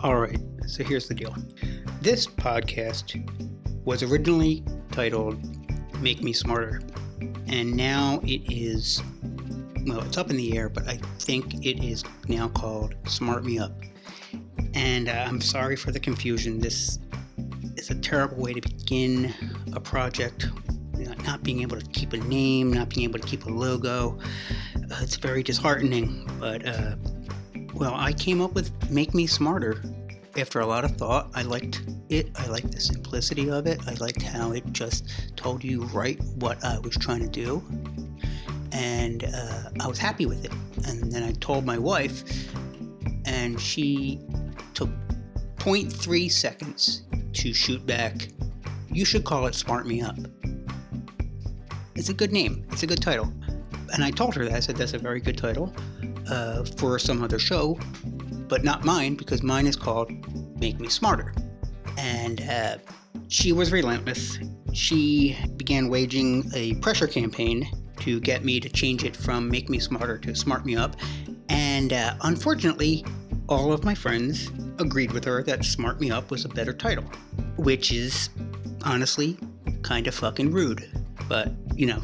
All right, so here's the deal. This podcast was originally titled Make Me Smarter, and now it is, well, it's up in the air, but I think it is now called Smart Me Up. And uh, I'm sorry for the confusion. This is a terrible way to begin a project. Not being able to keep a name, not being able to keep a logo. Uh, it's very disheartening, but uh, well, I came up with Make Me Smarter after a lot of thought. I liked it. I liked the simplicity of it. I liked how it just told you right what I was trying to do. And uh, I was happy with it. And then I told my wife, and she took 0.3 seconds to shoot back. You should call it Smart Me Up. It's a good name, it's a good title. And I told her that. I said, that's a very good title uh, for some other show, but not mine because mine is called Make Me Smarter. And uh, she was relentless. She began waging a pressure campaign to get me to change it from Make Me Smarter to Smart Me Up. And uh, unfortunately, all of my friends agreed with her that Smart Me Up was a better title, which is honestly kind of fucking rude. But, you know.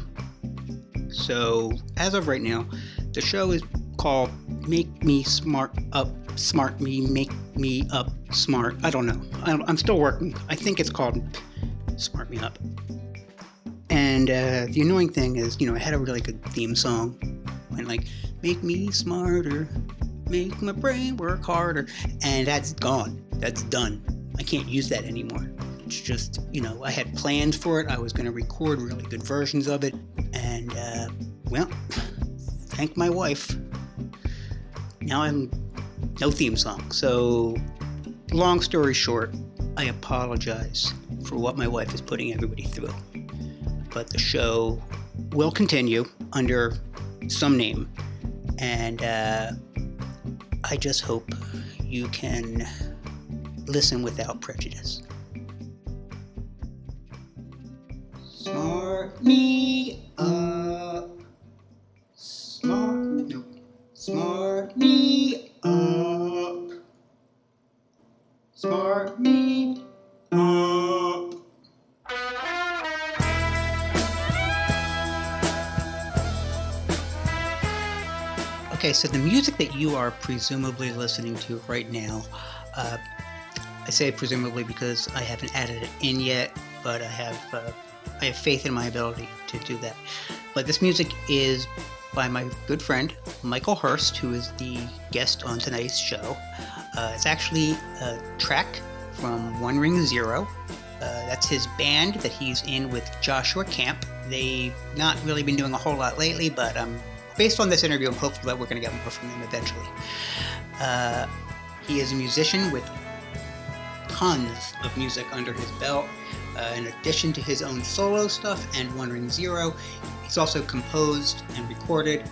So, as of right now, the show is called Make Me Smart Up, Smart Me, Make Me Up Smart. I don't know. I'm, I'm still working. I think it's called Smart Me Up. And uh, the annoying thing is, you know, I had a really good theme song. And like, make me smarter, make my brain work harder. And that's gone. That's done. I can't use that anymore. It's just, you know, I had plans for it. I was going to record really good versions of it. And, uh, well, thank my wife. Now I'm no theme song. So, long story short, I apologize for what my wife is putting everybody through. But the show will continue under some name. And uh, I just hope you can listen without prejudice. Smart me up. Smart. No. Smart me up. Smart me up. Okay, so the music that you are presumably listening to right now, uh, I say presumably because I haven't added it in yet, but I have uh, I have faith in my ability to do that. But this music is by my good friend Michael Hearst, who is the guest on tonight's show. Uh, it's actually a track from One Ring Zero. Uh, that's his band that he's in with Joshua Camp. They've not really been doing a whole lot lately, but um, based on this interview, I'm hopeful that we're going to get more from them eventually. Uh, he is a musician with tons of music under his belt. Uh, in addition to his own solo stuff and One Ring Zero, he's also composed and recorded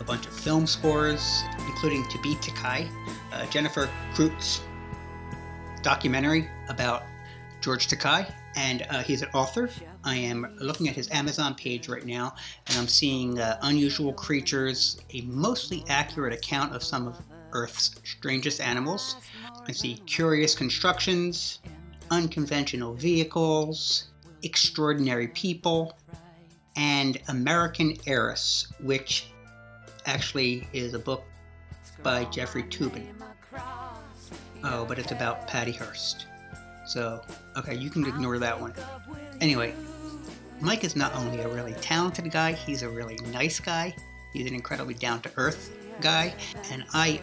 a bunch of film scores, including To Be Takei, uh, Jennifer Kroot's documentary about George Takei, and uh, he's an author. I am looking at his Amazon page right now, and I'm seeing uh, Unusual Creatures, a mostly accurate account of some of Earth's strangest animals. I see Curious Constructions, Unconventional Vehicles, Extraordinary People, and American Heiress, which actually is a book by Jeffrey Toobin. Oh, but it's about Patty Hearst. So, okay, you can ignore that one. Anyway, Mike is not only a really talented guy, he's a really nice guy. He's an incredibly down to earth guy, and I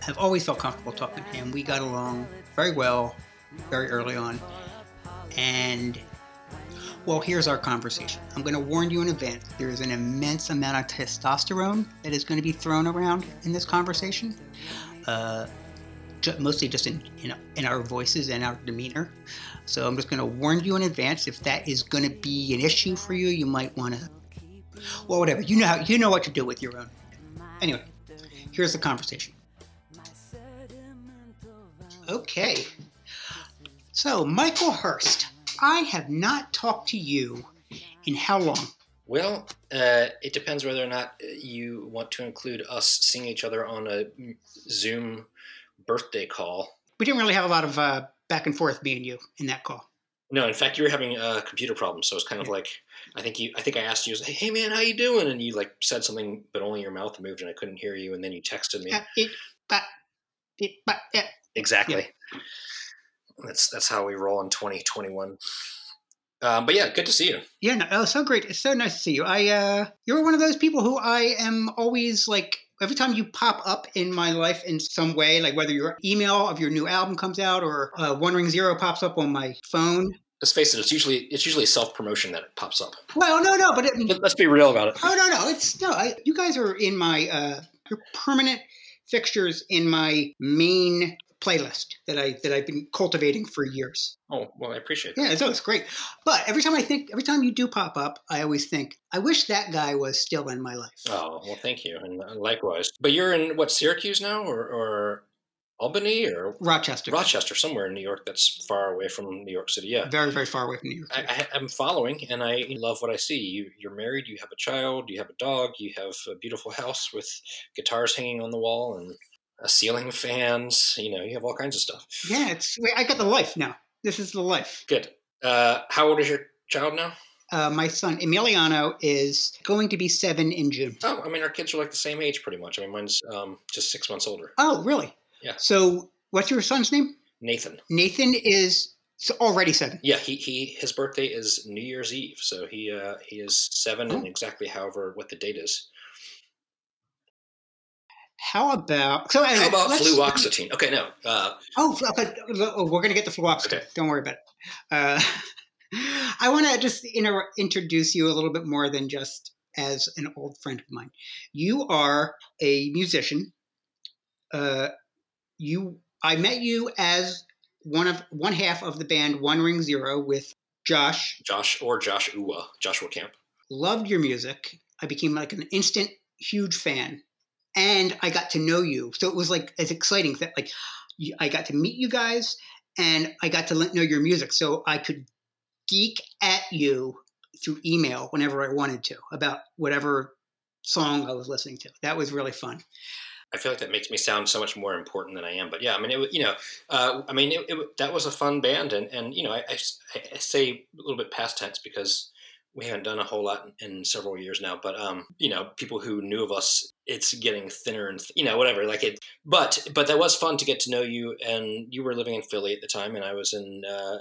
have always felt comfortable talking to him. We got along very well very early on. And, well, here's our conversation. I'm going to warn you in advance there is an immense amount of testosterone that is going to be thrown around in this conversation. Uh, mostly just in, in in our voices and our demeanor. So I'm just going to warn you in advance if that is going to be an issue for you. You might want to, well, whatever. You know how you know what to do with your own. Anyway, here's the conversation. Okay. So Michael Hearst, I have not talked to you in how long? Well, uh, it depends whether or not uh, you want to include us seeing each other on a Zoom birthday call. we didn't really have a lot of uh, back and forth, me and you, in that call. No, in fact, you were having a computer problem, so it's kind of like I think you. I think I asked you, "Hey, man, how you doing?" And you like said something, but only your mouth moved, and I couldn't hear you. And then you texted me. Uh, it, but, it, but, Exactly. That's that's how we roll in 2021. Um, but yeah, good to see you. yeah, no, oh, so great. It's so nice to see you. I, uh, you're one of those people who I am always like, every time you pop up in my life in some way, like whether your email of your new album comes out or uh, One Ring Zero pops up on my phone. Let's face it; it's usually it's usually self promotion that it pops up. Well, no, no, but it, Let- Let's be real about it. Oh no, no, it's no. I, you guys are in my uh, you're permanent fixtures in my main playlist that I that I've been cultivating for years. Oh well, I appreciate that. Yeah, so it's great. But every time I think, every time you do pop up, I always think, I wish that guy was still in my life. Oh well, thank you, and uh, likewise. But you're in what Syracuse now, or, or Albany, or Rochester, Rochester, somewhere in New York that's far away from New York City. Yeah, very very far away from New York. I, I, I'm following, and I love what I see. You, you're married, you have a child, you have a dog, you have a beautiful house with guitars hanging on the wall and ceiling fans. You know, you have all kinds of stuff. yeah, it's I got the life now. This is the life. Good. Uh, how old is your child now? Uh, my son Emiliano is going to be seven in June. Oh, I mean, our kids are like the same age, pretty much. I mean, mine's um, just six months older. Oh, really? Yeah. So, what's your son's name? Nathan. Nathan is already seven. Yeah, he, he his birthday is New Year's Eve, so he uh, he is seven, and Oh. exactly however what the date is. How about so? Anyway, How about fluoxetine? Okay, no. Uh, Oh, oh, we're gonna get the fluoxetine. Okay. Don't worry about it. Uh, I want to just inter- introduce you a little bit more than just as an old friend of mine. You are a musician. Uh, you, I met you as one of one half of the band One Ring Zero with Josh. Josh or Josh Uwa, Joshua Camp. Loved your music. I became like an instant huge fan, and I got to know you. So it was like as exciting that like I got to meet you guys, and I got to know your music, so I could geek at you through email whenever I wanted to about whatever song I was listening to. That was really fun. I feel like that makes me sound so much more important than I am. But yeah, I mean, it, you know, uh, I mean, it, it, that was a fun band, and and you know, I, I I say a little bit past tense because we haven't done a whole lot in, several years now. But um, you know, people who knew of us, it's getting thinner and th- you know, whatever. Like it, but but that was fun to get to know you, and you were living in Philly at the time, and I was in uh,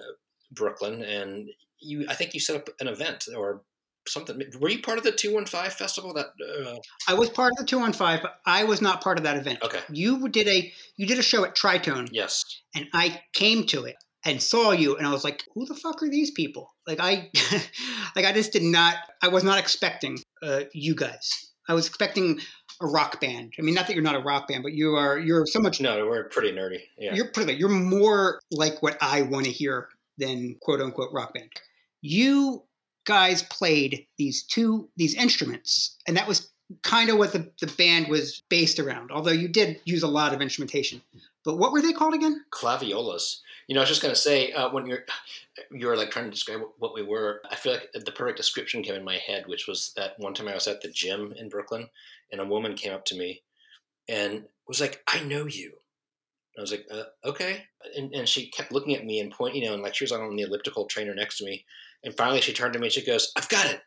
Brooklyn, and you, I think you set up an event or something. Were you part of the two one five festival? That uh, I was part of the two on five, but I was not part of that event. okay, You did a you did a show at Tritone, yes. and I came to it and saw you, and I was like, "Who the fuck are these people?" Like I, like I just did not. I was not expecting uh, you guys. I was expecting a rock band. I mean, not that you're not a rock band, but you are. You're so much. No, we're pretty nerdy. Yeah. You're pretty. You're more like what I want to hear than quote unquote rock band. You guys played these two these instruments, and that was kind of what the, the band was based around. Although you did use a lot of instrumentation. But what were they called again? claviolas. You know, I was just going to say uh, when you're you were like trying to describe what we were. I feel like the perfect description came in my head, which was that one time I was at the gym in Brooklyn, and a woman came up to me and was like, "I know you." I was like, uh, "Okay," and, and she kept looking at me and pointing, you know, and like she was on the elliptical trainer next to me, and finally she turned to me and she goes, "I've got it.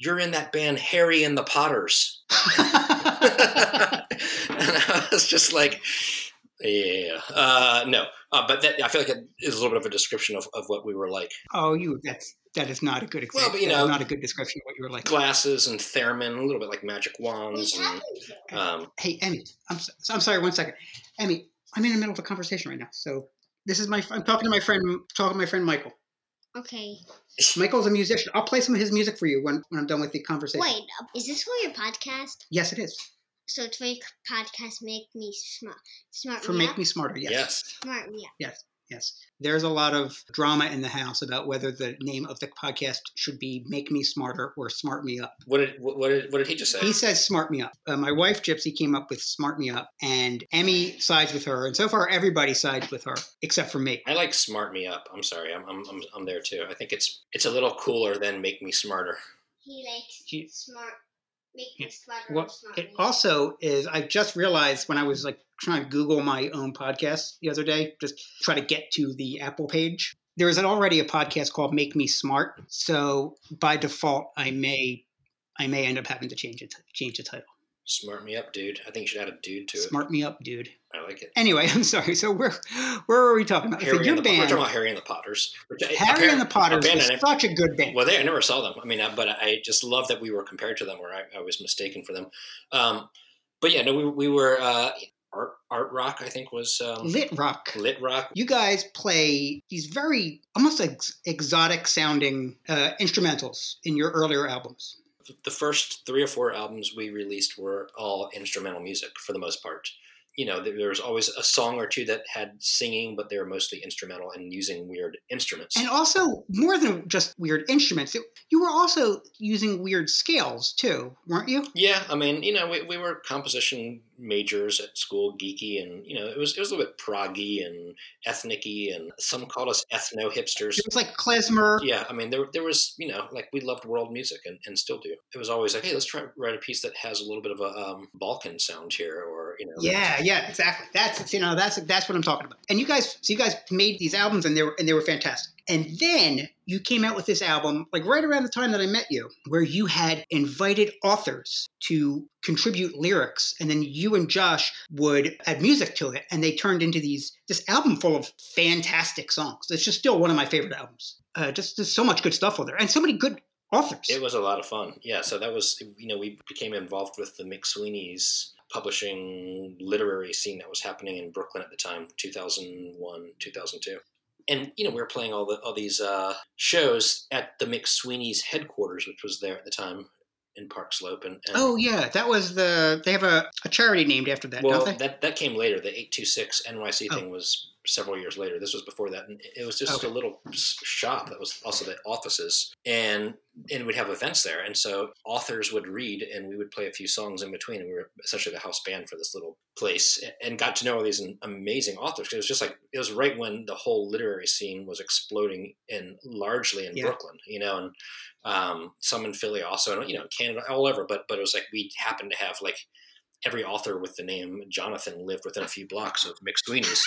You're in that band Harry and the Potters." and I was just like, yeah, uh, no, uh, but that, I feel like it is a little bit of a description of, of what we were like. oh, you that's that is not a good example. Well, but, you That is know- not a good description of what you were like. Glasses and theremin, a little bit like magic wands, and um, Hey, Emmy, I'm so, I'm sorry. One second, Emmy. I'm in the middle of a conversation right now, so this is my. I'm talking to my friend. Talking to my friend Michael. Okay. Michael's a musician. I'll play some of his music for you when, when I'm done with the conversation. Wait, uh, is this for your podcast? Yes, it is. So it's for your podcast, make me smart, smart For me Make up. Me Smarter. Yes. yes, smart me up. Yes. Yes. There's a lot of drama in the house about whether the name of the podcast should be Make Me Smarter or Smart Me Up. what did what, what did what did he just say? He says Smart Me Up. Uh, my wife, Gypsy, came up with Smart Me Up, and Emmy sides with her. And so far, everybody sides with her except for me. I like smart me up. I'm sorry, I'm, I'm I'm I'm there too. I think it's it's a little cooler than make me smarter. He likes He- smart, make me smarter. Well, smart it me up. also is, I just realized when I was like trying to Google my own podcast the other day, just try to get to the Apple page. There is already a podcast called Make Me Smart, so by default, I may I may end up having to change it change the title. Smart me up, dude. I think you should add a dude to it. Smart me up, dude. I like it. Anyway, I'm sorry. So where where are we talking about? Harry so your and the, we're band, talking about Harry and the Potters. Harry and the Potters, is such a good band. Well, they I never saw them. I mean, I, but I just love that we were compared to them, or I, I was mistaken for them. Um, but yeah, no, we, we were uh, art art rock. I think was um, Lit rock. lit rock. You guys play these very almost ex- exotic sounding uh, instrumentals in your earlier albums. The first three or four albums we released were all instrumental music for the most part. You know, there there was always a song or two that had singing, but they were mostly instrumental and using weird instruments. And also, more than just weird instruments, you were also using weird scales too, weren't you? Yeah, I mean, you know, we, we were composition majors at school, geeky, and you know, it was it was a little bit proggy and ethnicy, and some called us ethno hipsters. It was like klezmer. Yeah, I mean, there there was you know, like we loved world music and, and still do. It was always like, hey, let's try to write a piece that has a little bit of a um, Balkan sound here, or you know, Yeah, yeah, exactly. That's you know that's that's what I'm talking about. And you guys, so you guys made these albums and they were and they were fantastic. And then you came out with this album like right around the time that I met you, where you had invited authors to contribute lyrics, and then you and Josh would add music to it, and they turned into these this album full of fantastic songs. It's just still one of my favorite albums. Uh, just there's so much good stuff on there, and so many good authors. It was a lot of fun. Yeah, so that was you know we became involved with the McSweeney's publishing literary scene that was happening in Brooklyn at the time, 2001, 2002. And you know we were playing all the all these uh, shows at the McSweeney's headquarters, which was there at the time in Park Slope. And, and oh yeah, that was the they have a, a charity named after that, well, that that came later. The 826 NYC Oh. thing was several years later. This was before that, and it was just Okay. a little shop that was also the offices, and and we'd have events there, and so authors would read, and we would play a few songs in between, and we were essentially the house band for this little place, and got to know all these amazing authors. It was just like it was right when the whole literary scene was exploding, in largely in Yeah. Brooklyn, you know, and um, some in Philly also, and you know, Canada, all over. But but it was like we happened to have like every author with the name Jonathan lived within a few blocks of McSweeney's.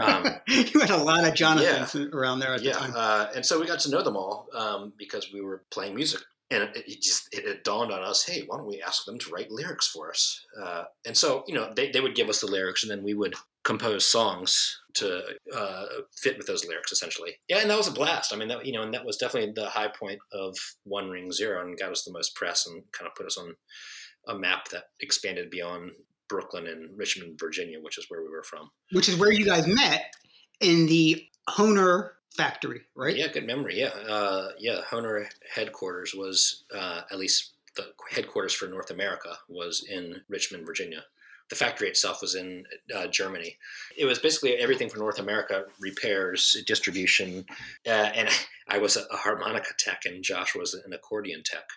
Um, you had a lot of Jonathans around there at the yeah, time. uh, and so we got to know them all um, because we were playing music, and it, it just it, it dawned on us, hey, why don't we ask them to write lyrics for us? Uh, and so you know they they would give us the lyrics, and then we would compose songs to uh, fit with those lyrics essentially yeah and that was a blast i mean that you know and that was definitely the high point of one ring zero and got us the most press and kind of put us on a map that expanded beyond brooklyn and richmond virginia which is where we were from which is where you guys met in the Hohner factory, right? Yeah, good memory. Yeah, uh, yeah. Hohner headquarters was uh, at least the headquarters for North America was in Richmond, Virginia. The factory itself was in uh, Germany. It was basically everything for North America: repairs, distribution, uh, and I was a, a harmonica tech, and Josh was an accordion tech.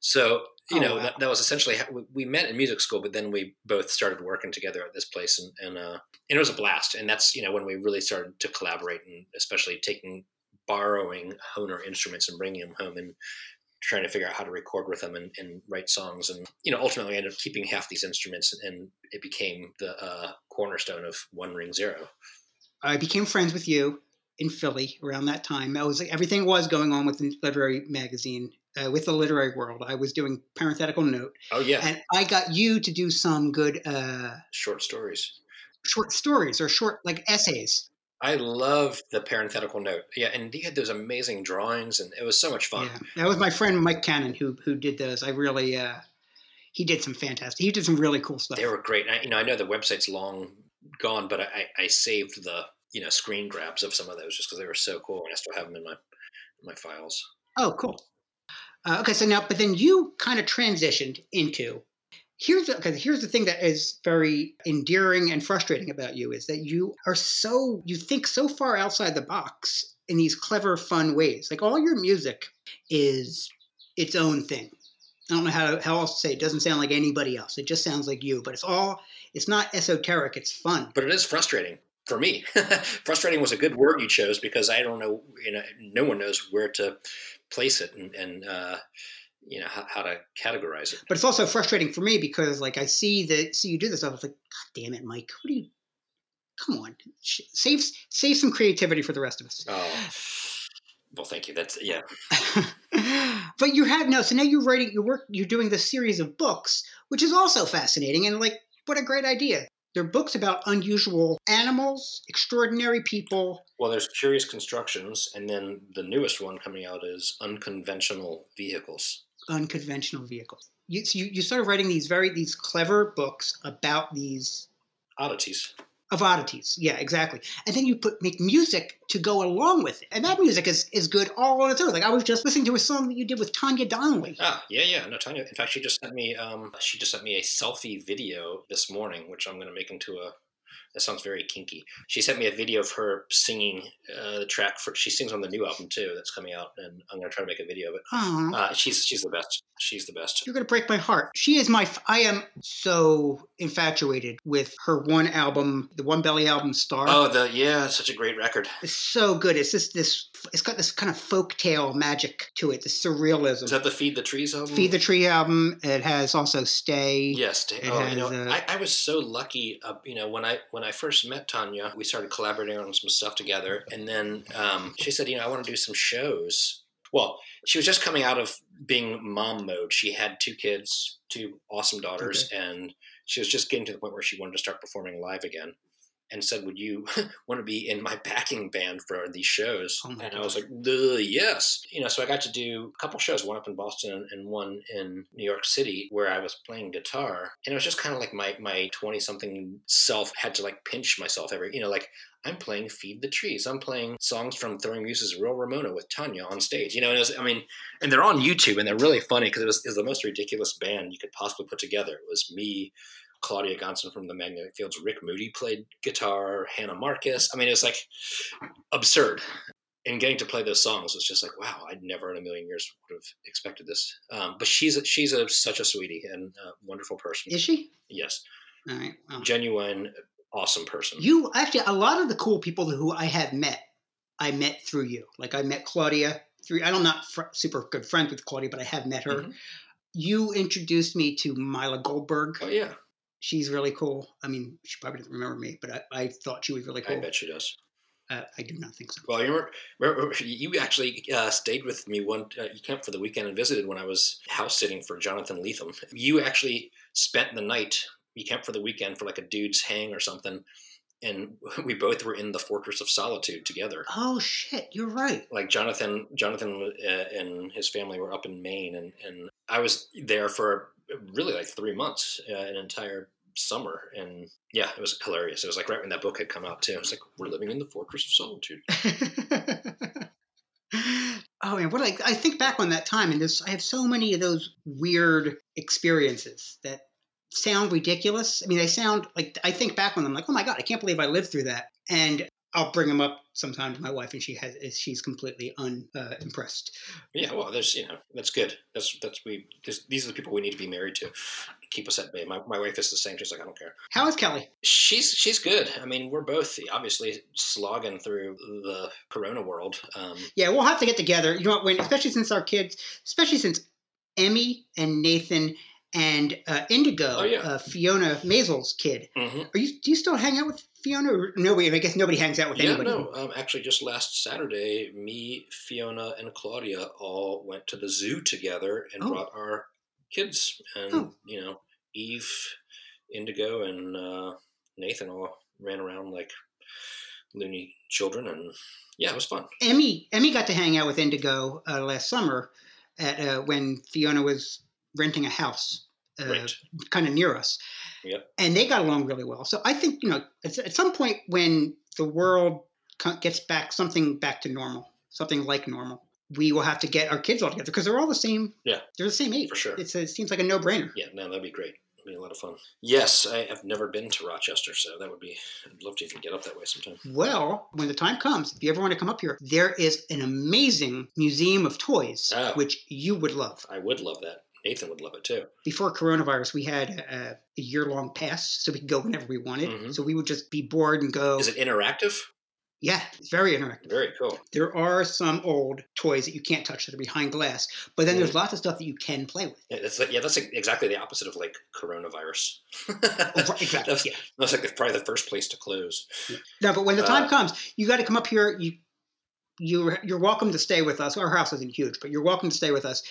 So you Oh, know wow. that, that was essentially how we, we met in music school, but then we both started working together at this place, and and, uh, and it was a blast. And that's you know when we really started to collaborate, and especially taking borrowing Hohner instruments and bringing them home and trying to figure out how to record with them and, and write songs. And, you know, ultimately I ended up keeping half these instruments and, and it became the uh, cornerstone of One Ring Zero. I became friends with you in Philly around that time. That was everything was going on with the literary magazine, uh, with the literary world. I was doing parenthetical note, Oh, yeah. and I got you to do some good uh, Short stories. short stories or short like essays. I love the parenthetical note. Yeah. And he had those amazing drawings and it was so much fun. Yeah, that was my friend Mike Cannon who who did those. I really uh, he did some fantastic. He did some really cool stuff. They were great. I, you know, I know the website's long gone, but I, I saved the, you know, screen grabs of some of those just because they were so cool. And I still have them in my, in my files. Oh, cool. Uh, okay, so now, but then you kind of transitioned into here's the, okay, here's the thing that is very endearing and frustrating about you is that you are so you think so far outside the box in these clever, fun ways. Like all your music is its own thing. I don't know how how else to say. It doesn't sound like anybody else. It just sounds like you. But it's all it's not esoteric. It's fun. but it is frustrating for me. frustrating was a good word you chose because I don't know, you know, no one knows where to place it, and, and uh, you know how, how to categorize it. But it's also frustrating for me because like I see that see you do this, I was like, God damn it, Mike, what do you? Come on, save save some creativity for the rest of us. Oh, well, thank you. That's yeah. but you have no. So now you're writing. You work. You're doing this series of books, which is also fascinating and like what a great idea. They're books about unusual animals, extraordinary people. Well, there's Curious Constructions, and then the newest one coming out is Unconventional Vehicles. unconventional vehicles. You, so you you started writing these very these clever books about these Oddities. Of oddities. Yeah, exactly. And then you put make music to go along with it, and that music is is good all on its own. Like I was just listening to a song that you did with Tanya Donelly. Ah, yeah, yeah. No, Tanya. In fact, she just sent me. Um, she just sent me a selfie video this morning, which I'm going to make into a. That sounds very kinky. She sent me a video of her singing uh, the track for. She sings on the new album too, that's coming out, and I'm going to try to make a video of it. Uh, she's she's the best. She's the best. you're gonna break my heart. She is my. f- I am so infatuated with her one album, the One Belly album, Star. Oh, the yeah, such a great record. It's so good. It's just this. It's got this kind of folk tale magic to it. The surrealism. Is that the Feed the Trees album? Feed the Tree album. It has also Stay. Yes. to- It oh, you know, uh, I, I was so lucky. Uh, you know, when I when I first met Tanya, we started collaborating on some stuff together, and then um, she said, you know, I want to do some shows. Well, she was just coming out of being mom mode. She had two kids, two awesome daughters, and she was just getting to the point where she wanted to start performing live again. And said, "Would you want to be in my backing band for these shows?" Oh and I was like, "Yes." You know, so I got to do a couple shows, one up in Boston and one in New York City, where I was playing guitar, and it was just kind of like my my twenty something self had to like pinch myself every, you know, like I'm playing Feed the Trees. I'm playing songs from Throwing Muses' Real Ramona with Tanya on stage. You know, and it was, I mean, and they're on YouTube and they're really funny because it it was the most ridiculous band you could possibly put together. It was me, Claudia Gonson from the Magnetic Fields, Rick Moody played guitar, Hannah Marcus. I mean, it was like absurd. And getting to play those songs was just like, wow, I'd never in a million years would have expected this. Um, but she's a, she's a, such a sweetie and a wonderful person. Is she? Yes, All right. well. genuine, awesome person. You actually a lot of the cool people who I have met, I met through you. Like I met Claudia through. I'm not fr- super good friends with Claudia, but I have met her. Mhm. You introduced me to Myla Goldberg. Oh yeah, She's really cool. I mean, she probably doesn't remember me, but I, I thought she was really cool. I bet she does. Uh, I do not think so. Well, you remember, you actually uh, stayed with me one. Uh, you came for the weekend and visited when I was house sitting for Jonathan Lethem. You actually spent the night. You camped for the weekend for like a dude's hang or something, and we both were in the Fortress of Solitude together. Oh shit, you're right. Like Jonathan, Jonathan uh, and his family were up in Maine, and and I was there for really like three months, uh, an entire summer, and yeah, it was hilarious. It was like right when that book had come out too. It was like we're living in the Fortress of Solitude. oh man, what I, I think back on that time, and this I have so many of those weird experiences that sound ridiculous. I mean, they sound like I think back on them like, oh my god, I can't believe I lived through that. And I'll bring them up sometime to my wife, and she has she's completely unimpressed. Yeah, well, there's you know that's good. That's that's we. These are the people we need to be married to. Keep us at bay. My, my wife is the same. She's like, I don't care. How is Kelly? She's she's good. I mean, we're both obviously slogging through the Corona world. Um, Yeah, we'll have to get together. You know? When especially since our kids, especially since Emmy and Nathan and uh, Indigo, Oh, yeah. uh, Fiona Maazel's kid. mhm. Are you? Do you still hang out with Fiona? Or nobody. I guess nobody hangs out with Yeah, anybody. no. Um, actually, just last Saturday, me, Fiona, and Claudia all went to the zoo together and Oh. brought our kids. And Oh. you know, Eve, Indigo, and uh, Nathan all ran around like loony children, and yeah, it was fun. Emmy Emmy got to hang out with Indigo uh, last summer at uh, when Fiona was renting a house, uh, Right. kind of near us. Yep. And they got along really well. So I think you know at, at some point when the world gets back something back to normal, something like normal, we will have to get our kids all together because they're all the same. Yeah. they're the same age. For sure. It's a, it seems like a no brainer. Yeah, no, that'd be great. It'd be a lot of fun. Yes, I have never been to Rochester, so that would be. I'd love to even get up that way sometime. Well, when the time comes, if you ever want to come up here, there is an amazing museum of toys, Oh. which you would love. I would love that. Nathan would love it too. before coronavirus, we had a, a year long pass, so we could go whenever we wanted. Mhm. So we would just be bored and go. Is it interactive? Yeah, it's very interactive. Very cool. There are some old toys that you can't touch that are behind glass, but then Mhm. there's lots of stuff that you can play with. Yeah, that's yeah, that's exactly the opposite of like coronavirus. Oh, exactly. That's, Yeah. that's like probably the first place to close. No, but when the time Uh, comes, you got to come up here. You you you're welcome to stay with us. Our house isn't huge, but you're welcome to stay with us.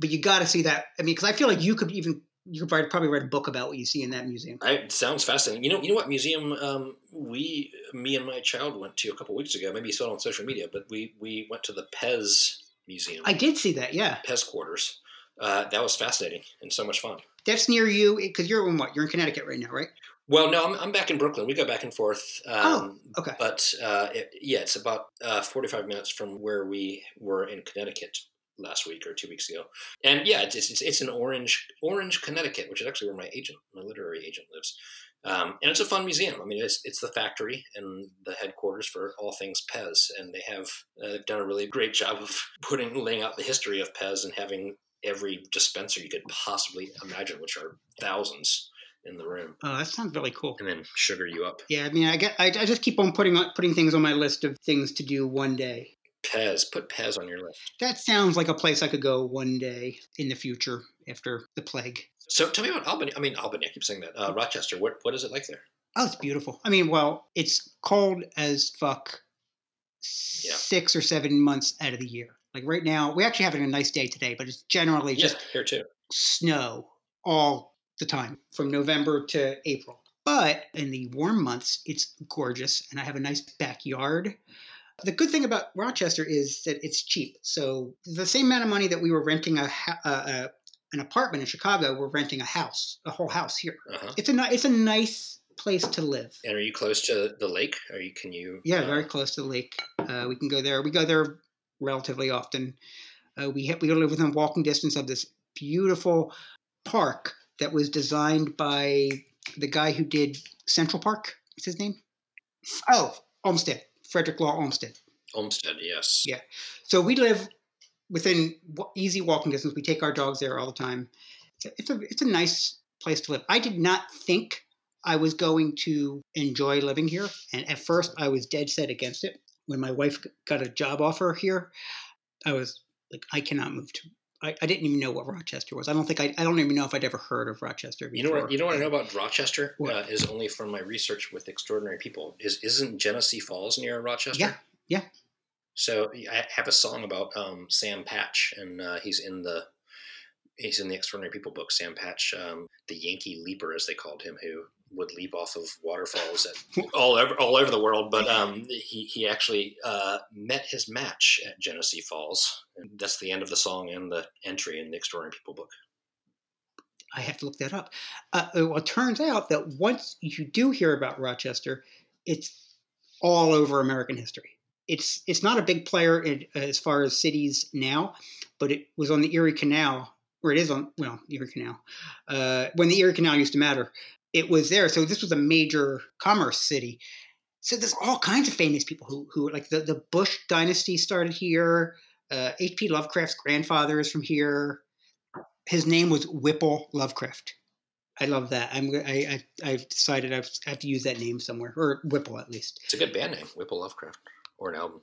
But you got to see that. I mean, because I feel like you could even you could probably write a book about what you see in that museum. I, it sounds fascinating. You know, you know what museum um, we, me and my child went to a couple weeks ago. Maybe you saw it on social media, but we we went to the Pez Museum, I did see that. Yeah, Pez quarters. Uh, that was fascinating and so much fun. that's near you because you're in what? You're in Connecticut right now, right? Well, no, I'm, I'm back in Brooklyn. We go back and forth. Um, Oh, okay. But uh, it, yeah, it's about uh, 45 minutes from where we were in Connecticut last week or two weeks ago. And yeah, it's, it's, it's in Orange, Orange, Connecticut, which is actually where my agent, my literary agent lives. Um, and it's a fun museum. I mean, it's, it's the factory and the headquarters for all things Pez. And they have uh, done a really great job of putting, laying out the history of Pez and having every dispenser you could possibly imagine, which are thousands in the room Oh, that sounds really cool. and then sugar you up. Yeah, I mean, I get I, I just keep on putting on putting things on my list of things to do one day. Pez, put Pez on your list. That sounds like a place I could go one day in the future after the plague. So tell me about Albany. I mean Albany. I keep saying that. Uh, Rochester. What what is it like there? Oh, it's beautiful. I mean, well, it's cold as fuck Yeah. six or seven months out of the year. Like right now, we're actually having a nice day today, but it's generally Yeah, just here too. snow all the time from November to April. But in the warm months, it's gorgeous, and I have a nice backyard. The good thing about Rochester is that it's cheap. So the same amount of money that we were renting a, uh, uh, an apartment in Chicago, we're renting a house, a whole house here. Uh-huh. It's a it's a nice place to live. And are you close to the lake? Are you? Can you? Yeah, uh, very close to the lake. Uh, we can go there. We go there relatively often. Uh, we we live within walking distance of this beautiful park that was designed by the guy who did Central Park. What's his name? Oh, Olmsted, Frederick Law Olmsted. Olmsted. Yes. Yeah. So we live within easy walking distance. We take our dogs there all the time. It's a it's a nice place to live. I did not think I was going to enjoy living here, and at first I was dead set against it. When my wife got a job offer here, I was like, I cannot move to. I, I didn't even know what Rochester was. I don't think I. I don't even know if I'd ever heard of Rochester before. You know what? You know what I know about Rochester uh, is only from my research with extraordinary people. Is isn't Genesee Falls near Rochester? Yeah, yeah. So I have a song about um, Sam Patch, and uh, he's in the he's in the extraordinary people book. Sam Patch, um, the Yankee leaper, as they called him, who would leap off of waterfalls at all over all over the world. But um, he he actually uh, met his match at Genesee Falls. And that's the end of the song and the entry in the extraordinary people book. I have to look that up. Uh, well, it turns out that once you do hear about Rochester, it's all over American history. It's it's not a big player in, as far as cities now, but it was on the Erie Canal, or it is on well Erie Canal, uh, when the Erie Canal used to matter. It was there, so this was a major commerce city. So there's all kinds of famous people who who like the the Bush dynasty started here. Uh, H.P. Lovecraft's grandfather is from here his name was Whipple Lovecraft. I love that. I'm I, I I've decided I've, I have to use that name somewhere or Whipple at least. It's a good band name, Whipple Lovecraft, or an album.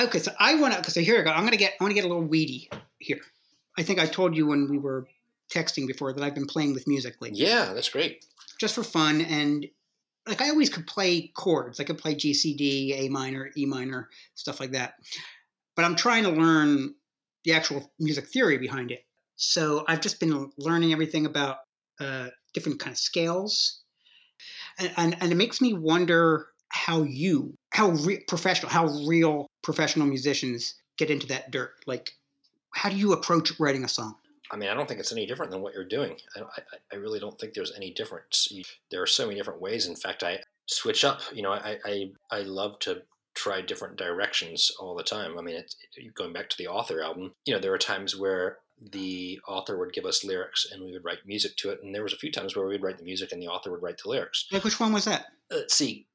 Okay, so I want to because here I go. I'm gonna get I want to get a little weedy here. I think I told you when we were texting before that I've been playing with music lately, Yeah, that's great. just for fun and like I always could play chords. I could play G C D, A minor, E minor, stuff like that. But I'm trying to learn the actual music theory behind it. So I've just been learning everything about uh, different kind of scales, and, and and it makes me wonder how you, how re- professional, how real professional musicians get into that dirt. Like, how do you approach writing a song? I mean, I don't think it's any different than what you're doing. I, I, I really don't think there's any difference. You, there are so many different ways. In fact, I switch up. You know, I, I, I love to try different directions all the time. I mean, it's, going back to the author album, you know, there are times where the author would give us lyrics and we would write music to it. And there was a few times where we'd write the music and the author would write the lyrics. Like, which one was that? Let's see.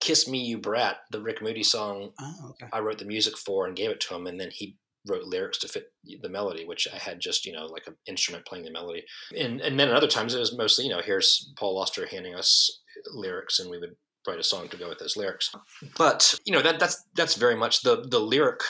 Kiss Me, You Brat, the Rick Moody song, Oh, okay. I wrote the music for and gave it to him, and then he wrote lyrics to fit the melody, which I had just you know like an instrument playing the melody. And and then at other times it was mostly you know here's Paul Auster handing us lyrics, and we would write a song to go with those lyrics. But you know that that's that's very much the the lyric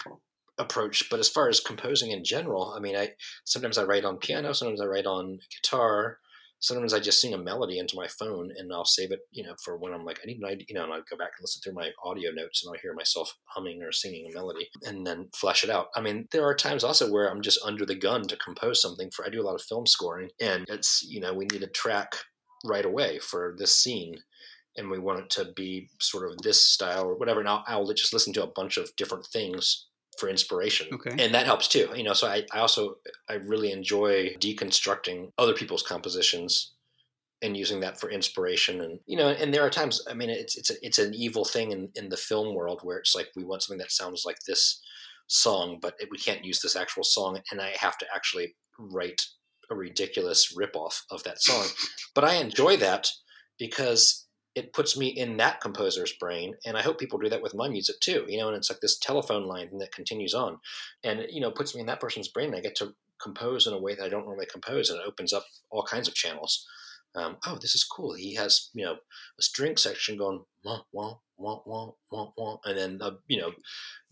approach. But as far as composing in general, I mean, I sometimes I write on piano, sometimes I write on guitar. Sometimes I just sing a melody into my phone and I'll save it, you know, for when I'm like, I need an idea, you know, and I go back and listen through my audio notes and I'll hear myself humming or singing a melody and then flesh it out. I mean, there are times also where I'm just under the gun to compose something for, I do a lot of film scoring and it's, you know, we need a track right away for this scene and we want it to be sort of this style or whatever. And I'll, I'll just listen to a bunch of different things for inspiration. Okay. And that helps too. You know, so I, I also I really enjoy deconstructing other people's compositions and using that for inspiration and you know and there are times i mean it's it's a, it's an evil thing in, in the film world where it's like we want something that sounds like this song but we can't use this actual song and i have to actually write a ridiculous ripoff of that song but i enjoy that because it puts me in that composer's brain and i hope people do that with my music too you know and it's like this telephone line that continues on. And you know puts me in that person's brain and i get to compose in a way that i don't normally compose and it opens up all kinds of channels. Um, oh this is cool. He has you know a string section going wah wah wah wah wah wah and then the you know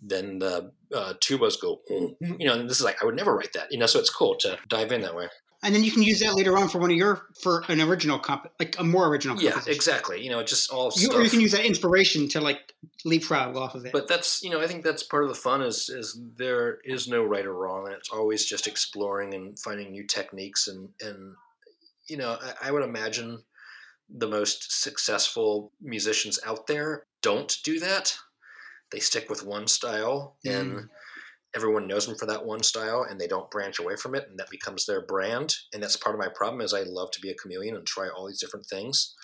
then the uh, tubas go you know and this is like i would never write that you know so it's cool to dive in that way and then you can use that later on for one of your for an original comp, like a more original. yeah exactly you know just all You, or you can use that inspiration to like leapfrog off of it. but that's you know i think that's part of the fun is is there is no right or wrong and it's always just exploring and finding new techniques and and you know i, I would imagine the most successful musicians out there don't do that they stick with one style and Mm. Everyone knows them for that one style and they don't branch away from it and that becomes their brand and that's part of my problem is i love to be a chameleon and try all these different things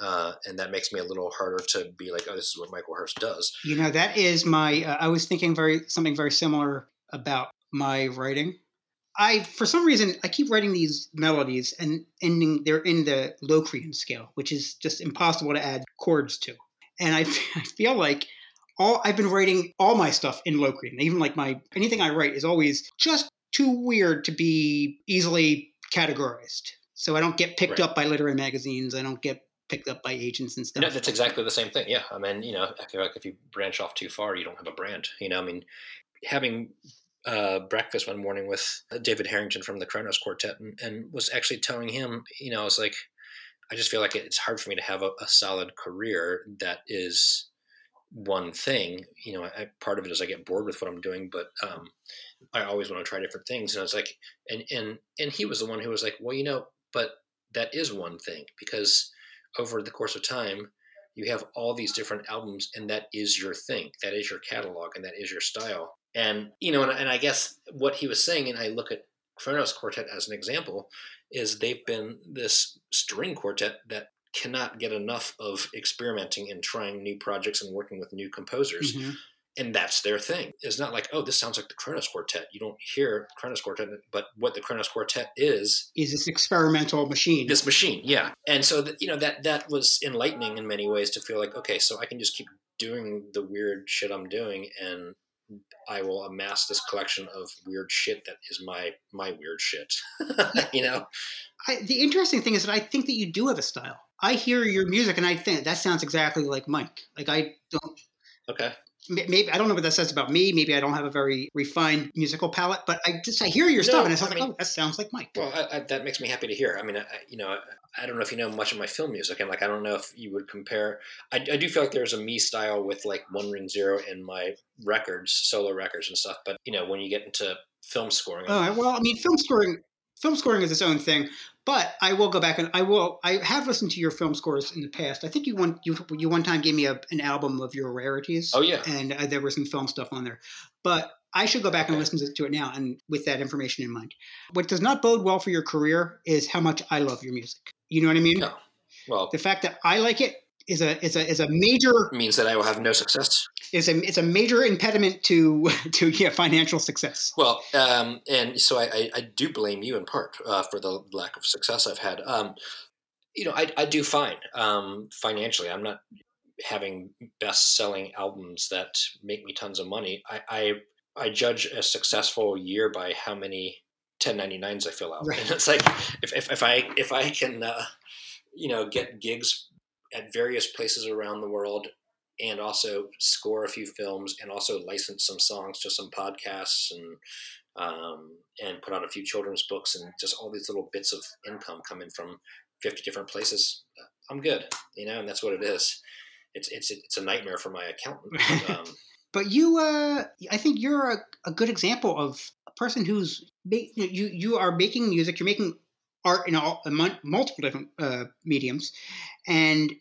uh, and that makes me a little harder to be like oh this is what michael hearst does You know, that is my. Uh, I was thinking very something very similar about my writing. I, for some reason, I keep writing these melodies and ending. They're in the Locrian scale, which is just impossible to add chords to. And I, I feel like all I've been writing all my stuff in Locrian. Even like my anything I write is always just too weird to be easily categorized. So I don't get picked Right. up by literary magazines. I don't get picked up by agents and stuff. No, that's exactly the same thing. Yeah, I mean, you know, I feel like if you branch off too far, you don't have a brand. You know, I mean, having uh, breakfast one morning with David Harrington from the Kronos Quartet, and, and was actually telling him, you know, I was like, I just feel like it's hard for me to have a, a solid career that is one thing. You know, I, part of it is I get bored with what I'm doing, but um, I always want to try different things. And I was like, and and and he was the one who was like, well, you know, but that is one thing because over the course of time, you have all these different albums, and that is your thing. That is your catalog, and that is your style. And you know, and, and I guess what he was saying, and I look at Kronos Quartet as an example, is they've been this string quartet that cannot get enough of experimenting and trying new projects and working with new composers Mhm. and that's their thing. It's not like, oh, this sounds like the Kronos Quartet. You don't hear Kronos Quartet, but what the Kronos Quartet is Is this experimental machine? this machine, yeah. And so that you know that that was enlightening in many ways to feel like, okay, so I can just keep doing the weird shit I'm doing, and I will amass this collection of weird shit that is my my weird shit. you know, I, the interesting thing is that I think that you do have a style. I hear your music and I think that sounds exactly like Mike. Like I don't okay, maybe I don't know what that says about me. Maybe I don't have a very refined musical palette, but I just I hear your stuff and I sounds I like mean- oh that sounds like Mike. well, I, I, that makes me happy to hear. I mean, I, you know, I, I don't know if you know much of my film music, and like I don't know if you would compare. I, I do feel like there's a me style with like One Ring Zero in my records, solo records and stuff. But you know, when you get into film scoring, oh, right, well, I mean, film scoring, film scoring is its own thing. But I will go back and I will. I have listened to your film scores in the past. I think you one you you one time gave me a, an album of your rarities. oh yeah, and uh, there was some film stuff on there. But I should go back and listen to, to it now, and with that information in mind. What does not bode well for your career is how much I love your music. You know what I mean? No. well, The fact that I like it is a is a is a major means that I will have no success. is a it's a major impediment to to yeah financial success. Well, um, and so I, I, I do blame you in part uh, for the lack of success I've had. Um, you know, I, I do fine um, financially. I'm not having best-selling albums that make me tons of money. I, I I judge a successful year by how many 1099s I fill out, Right. and it's like if, if, if I if I can uh, you know get gigs at various places around the world and also score a few films and also license some songs to some podcasts and um, and put out a few children's books and just all these little bits of income coming from 50 different places i'm good you know and that's what it is it's it's it's a nightmare for my accountant but, um, But you, uh, I think you're a, a good example of a person who's you you are making music. You're making art in all multiple different uh, mediums, and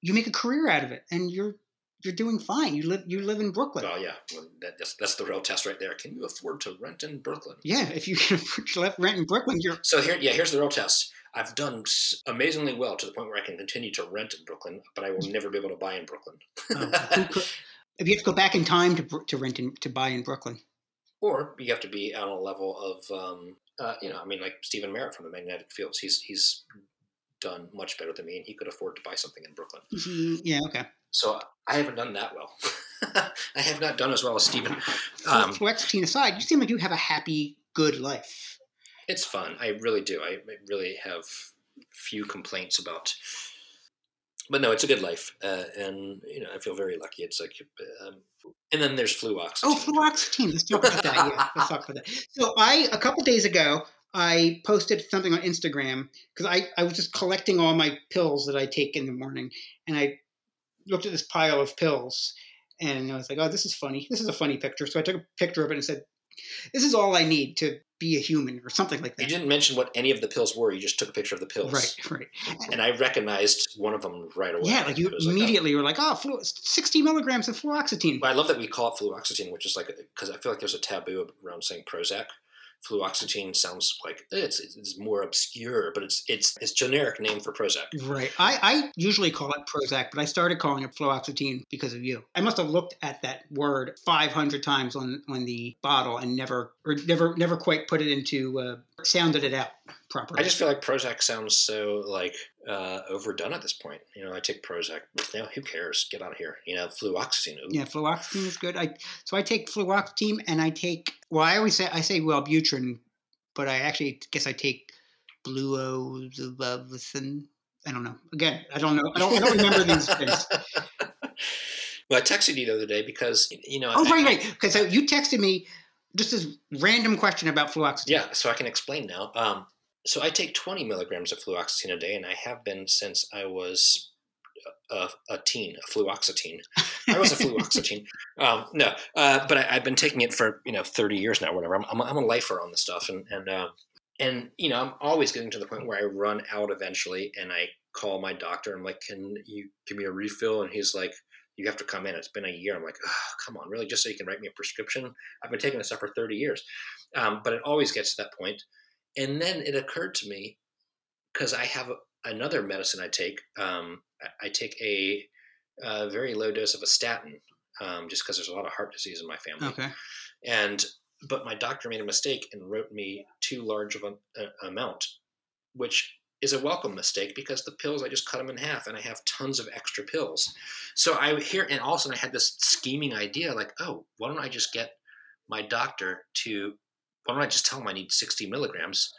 you make a career out of it. And you're you're doing fine. You live you live in Brooklyn. Oh yeah well, that, that's, that's the real test right there can you afford to rent in brooklyn Yeah, if you can afford to rent in Brooklyn, you're So here, yeah, here's the real test. I've done amazingly well to the point where I can continue to rent in Brooklyn, but I will never be able to buy in Brooklyn. could- if you have to go back in time to to rent in, to buy in Brooklyn. or you have to be on a level of, um, uh, you know, I mean, like Stephin Merritt from the Magnetic Fields. He's he's done much better than me, and he could afford to buy something in Brooklyn. Mm, Yeah, okay. So I haven't done that well. I have not done as well as Stephen. Um, Fluoxetine aside, you seem like you have a happy, good life. it's fun. I really do. I really have few complaints about. But no, it's a good life, uh, and you know I feel very lucky. It's like, um, and then there's fluoxetine. Oh, fluoxetine. Let's talk about that. Yeah, let's talk about that. So I, a couple days ago, I posted something on Instagram because I, I was just collecting all my pills that I take in the morning, and I looked at this pile of pills, and I was like, oh, this is funny. This is a funny picture. So I took a picture of it and said, this is all I need to be a human, or something like that. You didn't mention what any of the pills were. You just took a picture of the pills, Right, right. And I recognized one of them right away. Yeah, like you was like, oh. immediately were like, oh, flu- 60 milligrams of fluoxetine. But I love that we call it fluoxetine, which is like because I feel like there's a taboo around saying Prozac. Fluoxetine sounds like it's it's more obscure, but it's it's it's generic name for Prozac. Right. I, I usually call it Prozac, but I started calling it fluoxetine because of you. I must have looked at that word 500 times on, on the bottle and never or never never quite put it into uh, sounded it out properly. I just feel like Prozac sounds so like uh, overdone at this point. You know, I take Prozac. You know, who cares? Get out of here. You know, fluoxetine. ooh. yeah, fluoxetine is good. I so I take fluoxetine and I take well, I always say I say Wellbutrin, but I actually guess I take Bluozobuvicin. I don't know. Again, I don't know. I don't, I don't remember these things. well, I texted you the other day because you know. Oh, I- right, right. Because so you texted me just this random question about fluoxetine. Yeah, so I can explain now. Um, so I take 20 milligrams of fluoxetine a day, and I have been since I was a, a teen, a fluoxetine. I was a fluoxetine. Um, no, uh, but I, I've been taking it for you know 30 years now, whatever. I'm, I'm, a- I'm a lifer on the stuff, and and um, and you know I'm always getting to the point where I run out eventually, and I call my doctor. I'm like, can you give me a refill? And he's like. You have to come in. It's been a year. I'm like, oh, come on, really? Just so you can write me a prescription? I've been taking this stuff for 30 years. Um, but it always gets to that point. And then it occurred to me because I have another medicine I take. Um, I- take a, uh very low dose of a statin um, just because there's a lot of heart disease in my family. Okay. And but my doctor made a mistake and wrote me too large of an amount, which is a welcome mistake because the pills I just cut them in half and I have tons of extra pills. So I hear and also I had this scheming idea like, oh, why don't I just get my doctor to why don't I just tell them I need 60 milligrams?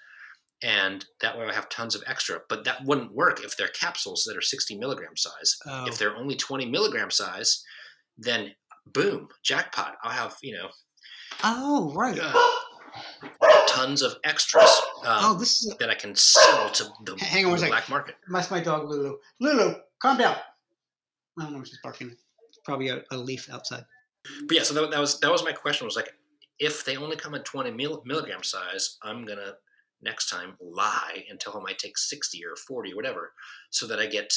And that way I have tons of extra. But that wouldn't work if they're capsules that are 60 milligram size. Oh. If they're only 20 milligram size, then boom, jackpot. I'll have, you know, Oh, right. tons of extras um, oh, this is. that I can sell to the, Hang on the black market. That's my dog, Lulu. Lulu, calm down. I don't know what she's barking. It's probably a, a leaf outside. But yeah, so that, that was that was my question. Was like, if they only come in 20 mil, milligram size, I'm gonna next time lie and tell them I take 60 or 40 or whatever, so that I get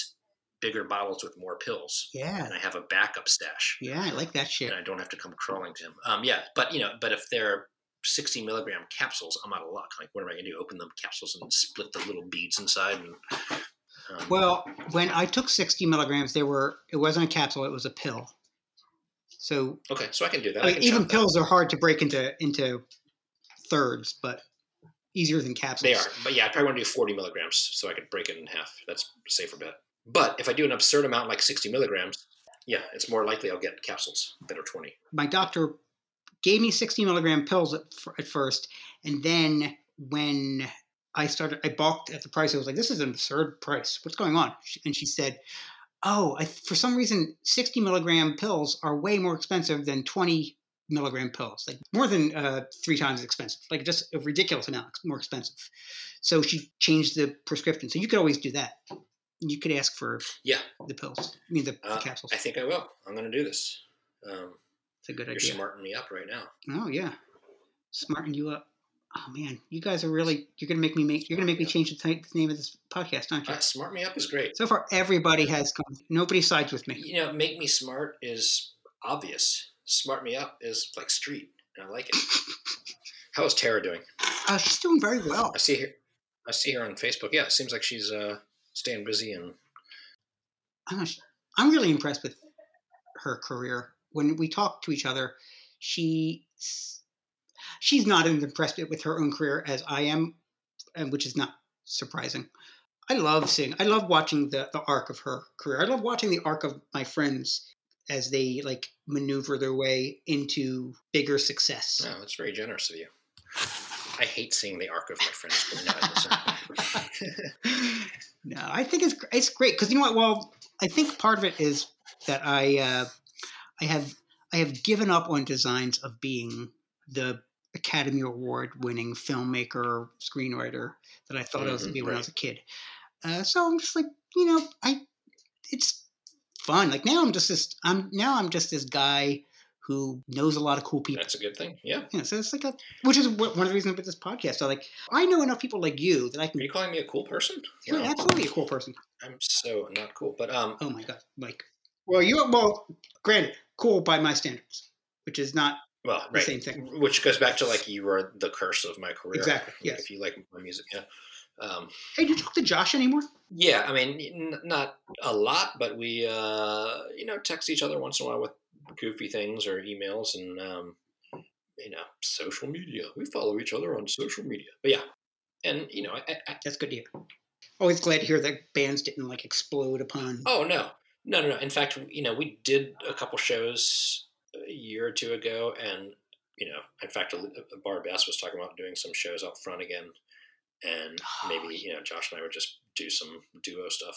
bigger bottles with more pills Yeah. and I have a backup stash. Yeah, I like that shit. and I don't have to come crawling to him. Um, yeah, but you know, but if they're 60 milligram capsules, I'm out of luck. Like, what am I going to do? Open the capsules and split the little beads inside? And um, Well, when I took 60 milligrams, there were it wasn't a capsule, it was a pill. So okay, so I can do that. I can even chop that. pills are hard to break into into thirds, but easier than capsules. They are, but yeah, I probably want to do 40 milligrams so I could break it in half. That's a safer bet. But if I do an absurd amount like 60 milligrams, yeah, it's more likely I'll get capsules that are 20. My doctor gave me 60 milligram pills at, at first, and then when I started, I balked at the price. I was like, "This is an absurd price. What's going on?" And she said, oh, I, for some reason, 60 milligram pills are way more expensive than 20 milligram pills, like more than uh, three times as expensive, like just a ridiculous amount more expensive. So she changed the prescription. So you could always do that. You could ask for Yeah, the pills. I mean, the, the uh, capsules. I think I will. I'm going to do this. Um, it's a good you're idea. smarting me up right now. Oh yeah, smarting you up. Oh man, you guys are really. You're gonna make me make. You're gonna make me change the, name of this podcast, aren't you? Uh, smart me up is great. So far, everybody has gone. Nobody sides with me. You know, make me smart is obvious. Smart me up is like street, and I like it. How is Tara doing? Uh, she's doing very well. I see her. I see her on Facebook. Yeah, it seems like she's uh, staying busy and I'm, not- I'm really impressed with her career. When we talk to each other, she she's not as impressed with her own career as I am, and which is not surprising. I love seeing. I love watching the the arc of her career. I love watching the arc of my friends as they like maneuver their way into bigger success. no, that's very generous of you. I hate seeing the arc of my friends. No, I think it's it's great because you know what? Well, I think part of it is that I uh, I have I have given up on designs of being the Academy Award winning filmmaker screenwriter that I thought I was to Mhm, be when I was a kid. Uh, so I'm just like you know I it's fun. Like now I'm just this I'm now I'm just this guy who knows a lot of cool people. that's a good thing. Yeah. Yeah, so it's like a, which is what, one of the reasons with this podcast. So like, I know enough people like you that I can. Are you calling me a cool person? You're absolutely a cool person. I'm so not cool. But um, Oh my god, Mike. Well, you well, granted, cool by my standards, which is not well, the right. same thing. Which goes back to like you are the curse of my career. Exactly, yes. If you like my music, yeah. Um, Hey, do you talk to Josh anymore? yeah, I mean, n- not a lot, but we, uh, you know, text each other once in a while with goofy things or emails and, um, you know, social media. We follow each other on social media. But yeah, and you know, I, I, That's good to hear. Always glad to hear that bands didn't like explode upon. oh no, no, no, no. In fact, you know, we did a couple shows a year or two ago, and you know, in fact, uh, Barbès was talking about doing some shows out front again, and maybe you know, Josh and I would just do some duo stuff.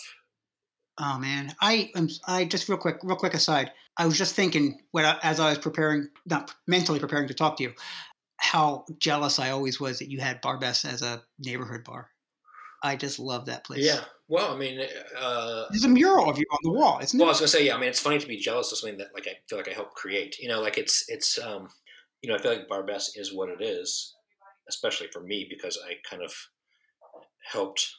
Oh man, I um, am. I just real quick, real quick aside. I was just thinking when I, as I was preparing, not mentally preparing to talk to you, how jealous I always was that you had Barbès as a neighborhood bar. I just love that place. Yeah. Well, I mean, uh, There's a mural of you on the wall, isn't well, I was gonna say, yeah. I mean, it's funny to be jealous of something that like I feel like I helped create. You know, like it's it's um, you know, I feel like Barbès is what it is, especially for me because I kind of helped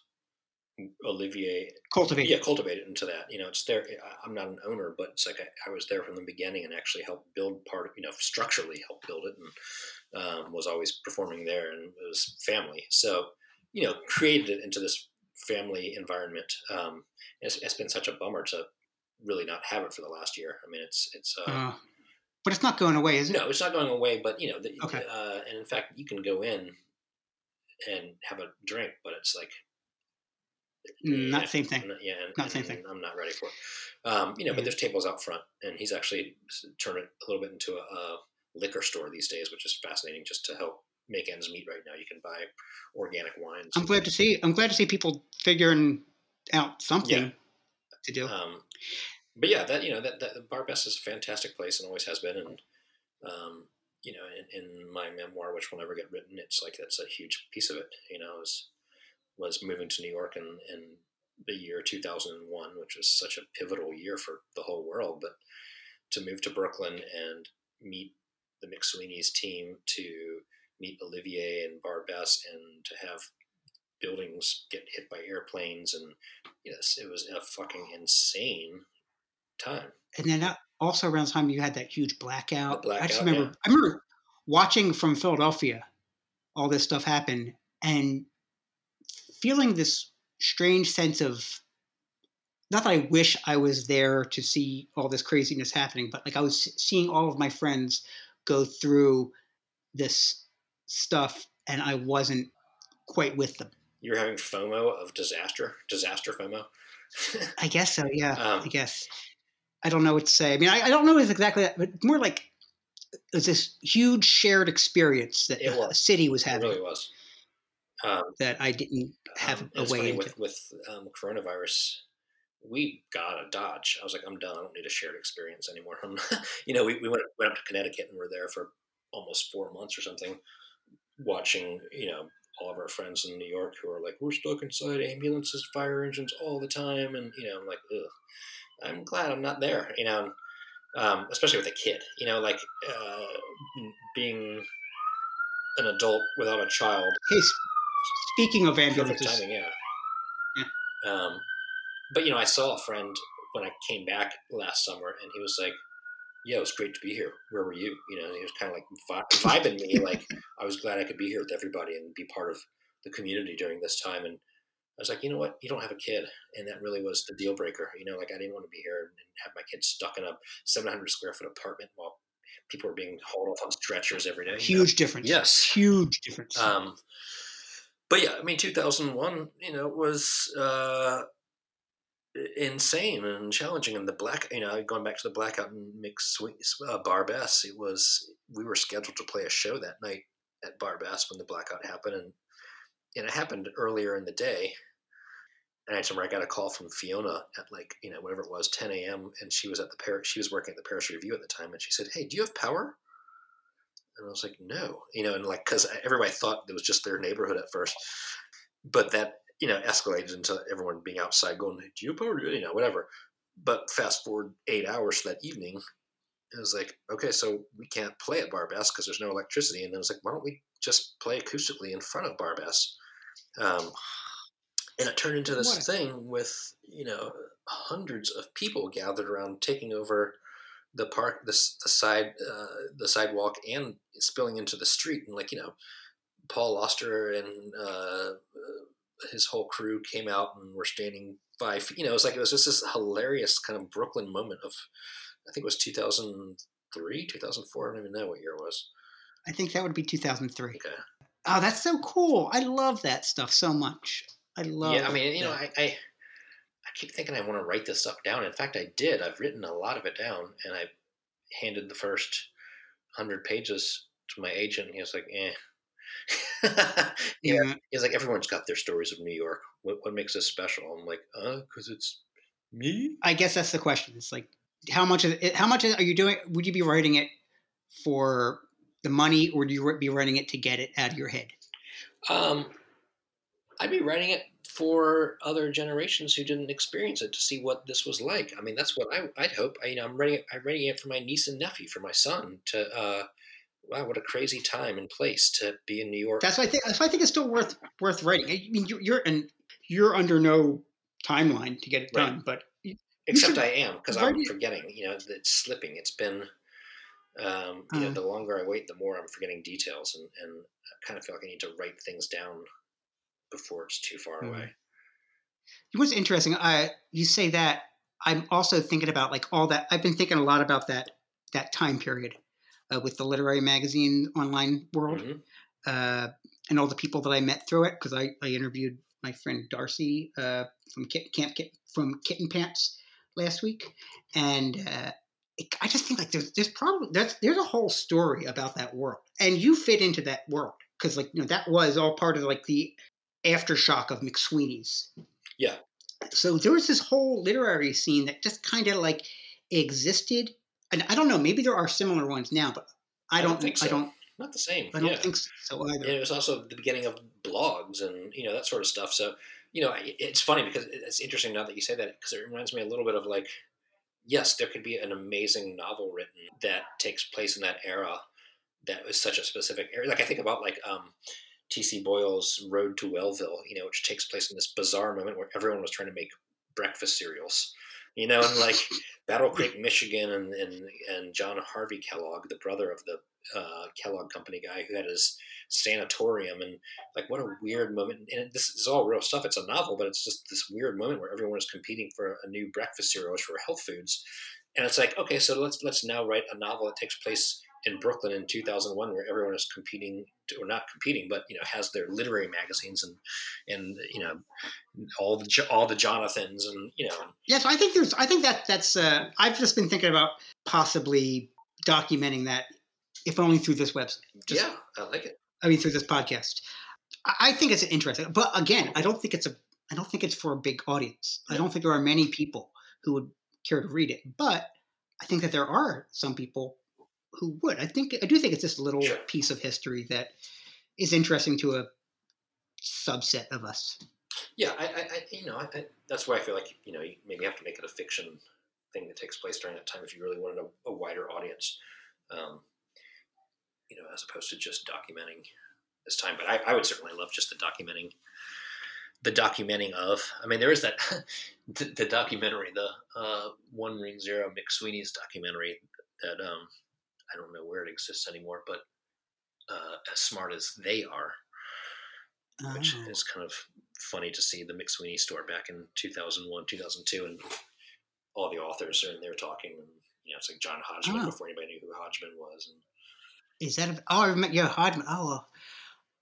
Olivier Cultivate. yeah cultivate it into that you know it's there i'm not an owner but it's like I, I was there from the beginning and actually helped build part of you know structurally helped build it and um, was always performing there and it was family so you know created it into this family environment um, it's, it's been such a bummer to really not have it for the last year i mean it's it's uh, Uh, but it's not going away, is it? no it's not going away but you know the, Okay. uh, and in fact you can go in and have a drink but it's like Mm, Not yeah, the same thing. n- Yeah, and, Not the same and thing. I'm not ready for it. Um, you know, Yeah. but there's tables out front, and he's actually turned it a little bit into a, a liquor store these days, which is fascinating. Just to help make ends meet right now, you can buy organic wines. I'm glad to see. I'm glad to see people figuring out something Yeah. to do. Um, but yeah, that you know that, that Barbès is a fantastic place and always has been. And um, you know, in, in my memoir, which will never get written, it's like that's a huge piece of it. You know, is was moving to New York in, in the year 2001, which was such a pivotal year for the whole world. But to move to Brooklyn and meet the McSweeney's team, to meet Olivier and Barbès, and to have buildings get hit by airplanes, and yes, it was a fucking insane time. and then that, also around the time you had that huge blackout. The I just blackout, remember. I remember watching from Philadelphia all this stuff happen and feeling this strange sense of not that I wish I was there to see all this craziness happening, but like I was seeing all of my friends go through this stuff and I wasn't quite with them. You're having FOMO of disaster, disaster FOMO. I guess so. Yeah, Um, I guess. I don't know what to say. I mean, I, I don't know if exactly that, but more like it was this huge shared experience that It the city was it having really was. Um, that I didn't have um, a way into. with with um, coronavirus. we got a Dodge. I was like, I'm done. I don't need a shared experience anymore. you know, we, we went, went up to Connecticut and were there for almost four months or something, watching, you know, all of our friends in New York who are like, we're stuck inside ambulances, fire engines all the time. And, you know, I'm like, ugh, I'm glad I'm not there, you know, um, especially with a kid, you know, like uh, being an adult without a child. Hey, speaking of ambulances. Timing, yeah. yeah. Um, but, you know, I saw a friend when I came back last summer and he was like, yeah, it was great to be here. Where were you? You know, he was kind of like vibing me. Like I was glad I could be here with everybody and be part of the community during this time. And I was like, you know what? You don't have a kid, and that really was the deal breaker. You know, like I didn't want to be here and have my kids stuck in a 700 square foot apartment while people were being hauled off on stretchers every day. Huge know? difference. Yes, huge difference. Um, but yeah, I mean, 2001, you know, was uh, insane and challenging. And the black, you know, going back to the blackout and mixed uh, Barbès, it was we were scheduled to play a show that night at Barbès when the blackout happened, and and it happened earlier in the day. And I remember I got a call from Fiona at like you know whatever it was 10 a.m. and she was at the Paris. She was working at the Paris Review at the time, and she said, "Hey, do you have power?" And I was like, "No," you know, and like because everybody thought it was just their neighborhood at first, but that you know, escalated into everyone being outside going, do you power, you know, whatever. But fast forward eight hours that evening, it was like, okay, so we can't play at Barbès because there's no electricity. And then it was like, why don't we just play acoustically in front of Barbès? Um, and it turned into this what? thing with, you know, hundreds of people gathered around taking over the park, the, the side, uh, the sidewalk and spilling into the street. And like, you know, Paul Auster and uh, his whole crew came out and were standing by. You know, it was like it was just this hilarious kind of Brooklyn moment of, I think it was 2003, 2004. I don't even know what year it was. I think that would be 2003. Okay. Oh, that's so cool! I love that stuff so much. I love. Yeah, I mean, you know, I, I, I keep thinking I want to write this stuff down. In fact, I did. I've written a lot of it down, and I handed the first hundred pages to my agent. And he was like, "Eh." yeah. He's like, everyone's got their stories of New York. What, what makes us special? I'm like, uh, because it's me. I guess that's the question. It's like, how much is it, how much are you doing? Would you be writing it for the money, or do you be writing it to get it out of your head? Um, I'd be writing it for other generations who didn't experience it to see what this was like. I mean, that's what I, would hope. I, you know, I'm writing it, I'm writing it for my niece and nephew, for my son to, uh, wow, what a crazy time and place to be in New York. That's why I think. That's why I think it's still worth worth writing. I mean, you're, you're and you're under no timeline to get it right. done, but except I am because I'm forgetting. You know, it's slipping. It's been. Um, you uh, know, the longer I wait, the more I'm forgetting details, and, and I kind of feel like I need to write things down before it's too far mm-hmm. away. What's interesting, I you say that I'm also thinking about like all that. I've been thinking a lot about that that time period uh, with the literary magazine online world, mm-hmm. uh, and all the people that I met through it. Because I, I interviewed my friend Darcy uh, from Kit, Camp Kit, from Kitten Pants last week, and uh, it, I just think like there's there's probably there's there's a whole story about that world, and you fit into that world because like you know that was all part of like the aftershock of McSweeney's. Yeah. So there was this whole literary scene that just kind of like existed and I don't know, maybe there are similar ones now, but I, I don't, think so. I don't. Not the same. I don't yeah. think so either. And it was also the beginning of blogs and you know that sort of stuff. So you know, it's funny because it's interesting now that you say that because it reminds me a little bit of like, yes, there could be an amazing novel written that takes place in that era that was such a specific era. Like I think about like um, T.C. Boyle's Road to Wellville, you know, which takes place in this bizarre moment where everyone was trying to make breakfast cereals you know, and like Battle Creek, Michigan, and, and and John Harvey Kellogg, the brother of the uh, Kellogg Company guy who had his sanatorium, and like what a weird moment. And this is all real stuff. It's a novel, but it's just this weird moment where everyone is competing for a new breakfast cereal for health foods, and it's like okay, so let's let's now write a novel that takes place in Brooklyn in 2001, where everyone is competing, to, or not competing, but you know has their literary magazines and and you know all the all the Jonathans and you know. Yes, I think there's. I think that that's. Uh, I've just been thinking about possibly documenting that, if only through this website. Just, yeah, I like it. I mean, through this podcast. I think it's interesting, but again, I don't think it's a. I don't think it's for a big audience. I don't think there are many people who would care to read it, but I think that there are some people who would. I think I do think it's just a little Sure. piece of history that is interesting to a subset of us. Yeah, I, I, I you know, I, I, that's why I feel like you know you maybe have to make it a fiction thing that takes place during that time if you really wanted a, a wider audience, um, you know, as opposed to just documenting this time. But I, I would certainly love just the documenting, the documenting of. I mean, there is that the, the documentary, the uh, One Ring Zero McSweeney's documentary that um, I don't know where it exists anymore, but uh, as smart as they are which Oh. is kind of funny to see the McSweeney store back in 2001, 2002, and all the authors are in there talking. And, you know, it's like John Hodgman Oh. before anybody knew who Hodgman was. And Is that? A, oh, I remember. Yeah, Hodgman. Oh,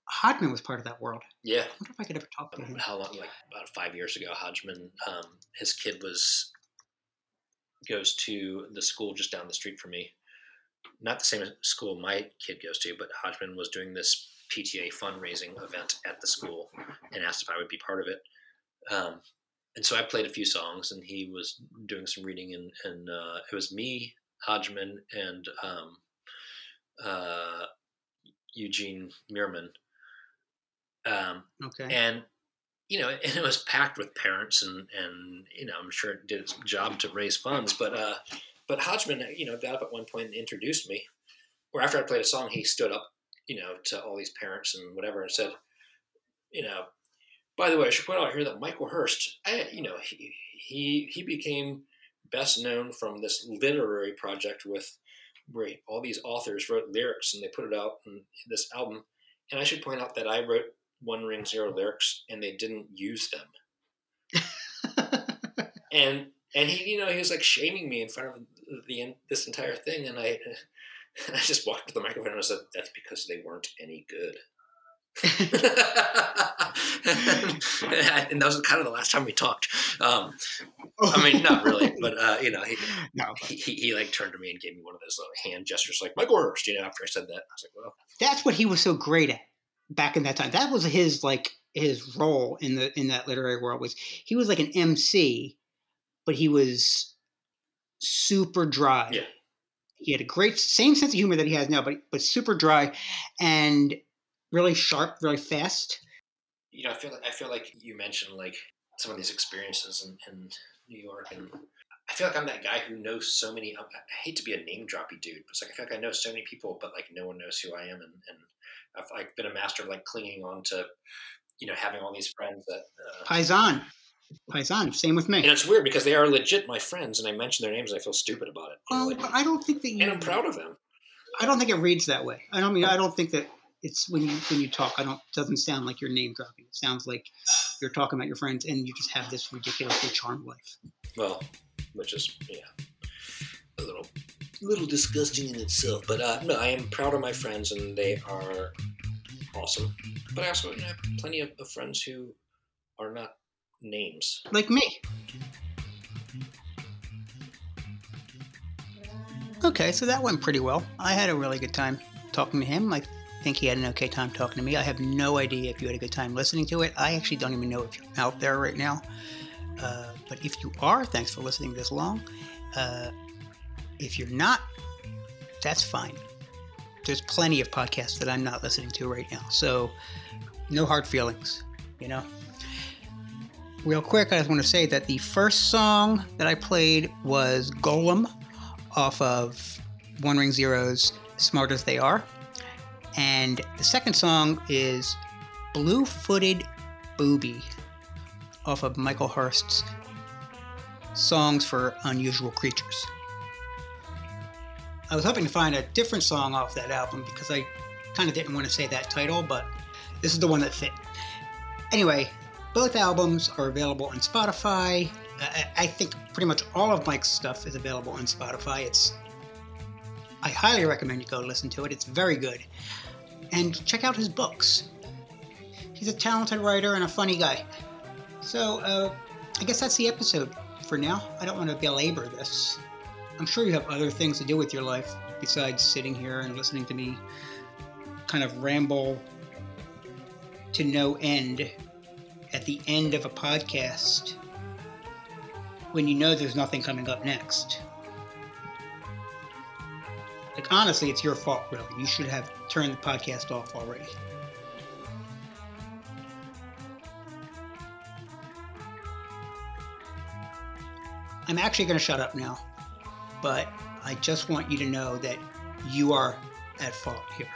Hodgman was part of that world. yeah, I wonder if I could ever talk to him. how long? Like about five years ago, Hodgman, um, his kid was goes to the school just down the street from me. Not the same school my kid goes to, but Hodgman was doing this PTA fundraising event at the school and asked if I would be part of it. Um, and so I played a few songs, and he was doing some reading, and, and uh, it was me, Hodgman, and um, uh, Eugene Mirman. Um, Okay. and you know, and it was packed with parents, and and you know, I'm sure it did its job to raise funds. But uh, but Hodgman, you know, got up at one point and introduced me. Or after I played a song, he stood up, you know, to all these parents and whatever, and said, you know, by the way, I should point out here that Michael Hearst, I, you know, he he he became best known from this literary project with where all these authors wrote lyrics and they put it out in this album. And I should point out that I wrote One Ring Zero lyrics and they didn't use them. And and he, you know, he was like shaming me in front of the this entire thing, and I I just walked to the microphone and I said, "That's because they weren't any good." and that was kind of the last time we talked. Um, I mean, not really, but uh, you know, he, no. he, he, he like turned to me and gave me one of those little hand gestures, like Michael Hearst. You know, after I said that, I was like, "Well, That's what he was so great at back in that time. That was his like his role in the in that literary world was he was like an MC, but he was super dry. Yeah. He had a great same sense of humor that he has now, but but super dry and really sharp, really fast. you know, I feel like I feel like you mentioned like some of these experiences in, in New York, and I feel like I'm that guy who knows so many. I I hate to be a name droppy dude, but it's like I feel like I know so many people, but like no one knows who I am, and, and I've like been a master of like clinging on to, you know, having all these friends that. Uh, Paisan. Paisan, same with me. and it's weird because they are legit my friends, and I mention their names, and I feel stupid about it. you know, like- I don't think that you and I'm proud of them. I don't think it reads that way. I don't mean I don't think that it's when you when you talk. I don't doesn't sound like you're name dropping. It sounds like you're talking about your friends and you just have this ridiculously charmed life. Well, which is yeah, a little little disgusting in itself. But uh, no, I am proud of my friends, and they are awesome. But I also you know, have plenty of, of friends who are not names. Like me. Okay, so that went pretty well. I had a really good time talking to him. I think he had an okay time talking to me. I have no idea if you had a good time listening to it. I actually don't even know if you're out there right now. Uh, but if you are, thanks for listening this long. Uh, if you're not, that's fine. There's plenty of podcasts that I'm not listening to right now. So, no hard feelings, you know? Real quick, I just want to say that the first song that I played was Golem off of One Ring Zero's Smart as They Are. And the second song is Blue Footed Booby off of Michael Hearst's Songs for Unusual Creatures. I was hoping to find a different song off that album because I kind of didn't want to say that title, but this is the one that fit. Anyway, both albums are available on Spotify. I, think pretty much all of Mike's stuff is available on Spotify. It's I highly recommend you go listen to it. It's very good. And check out his books. He's a talented writer and a funny guy. So, uh, I guess that's the episode for now. I don't want to belabor this. I'm sure you have other things to do with your life besides sitting here and listening to me kind of ramble to no end at the end of a podcast when you know there's nothing coming up next. Like, honestly, it's your fault, really. You should have turned the podcast off already. I'm actually going to shut up now, but I just want you to know that you are at fault here.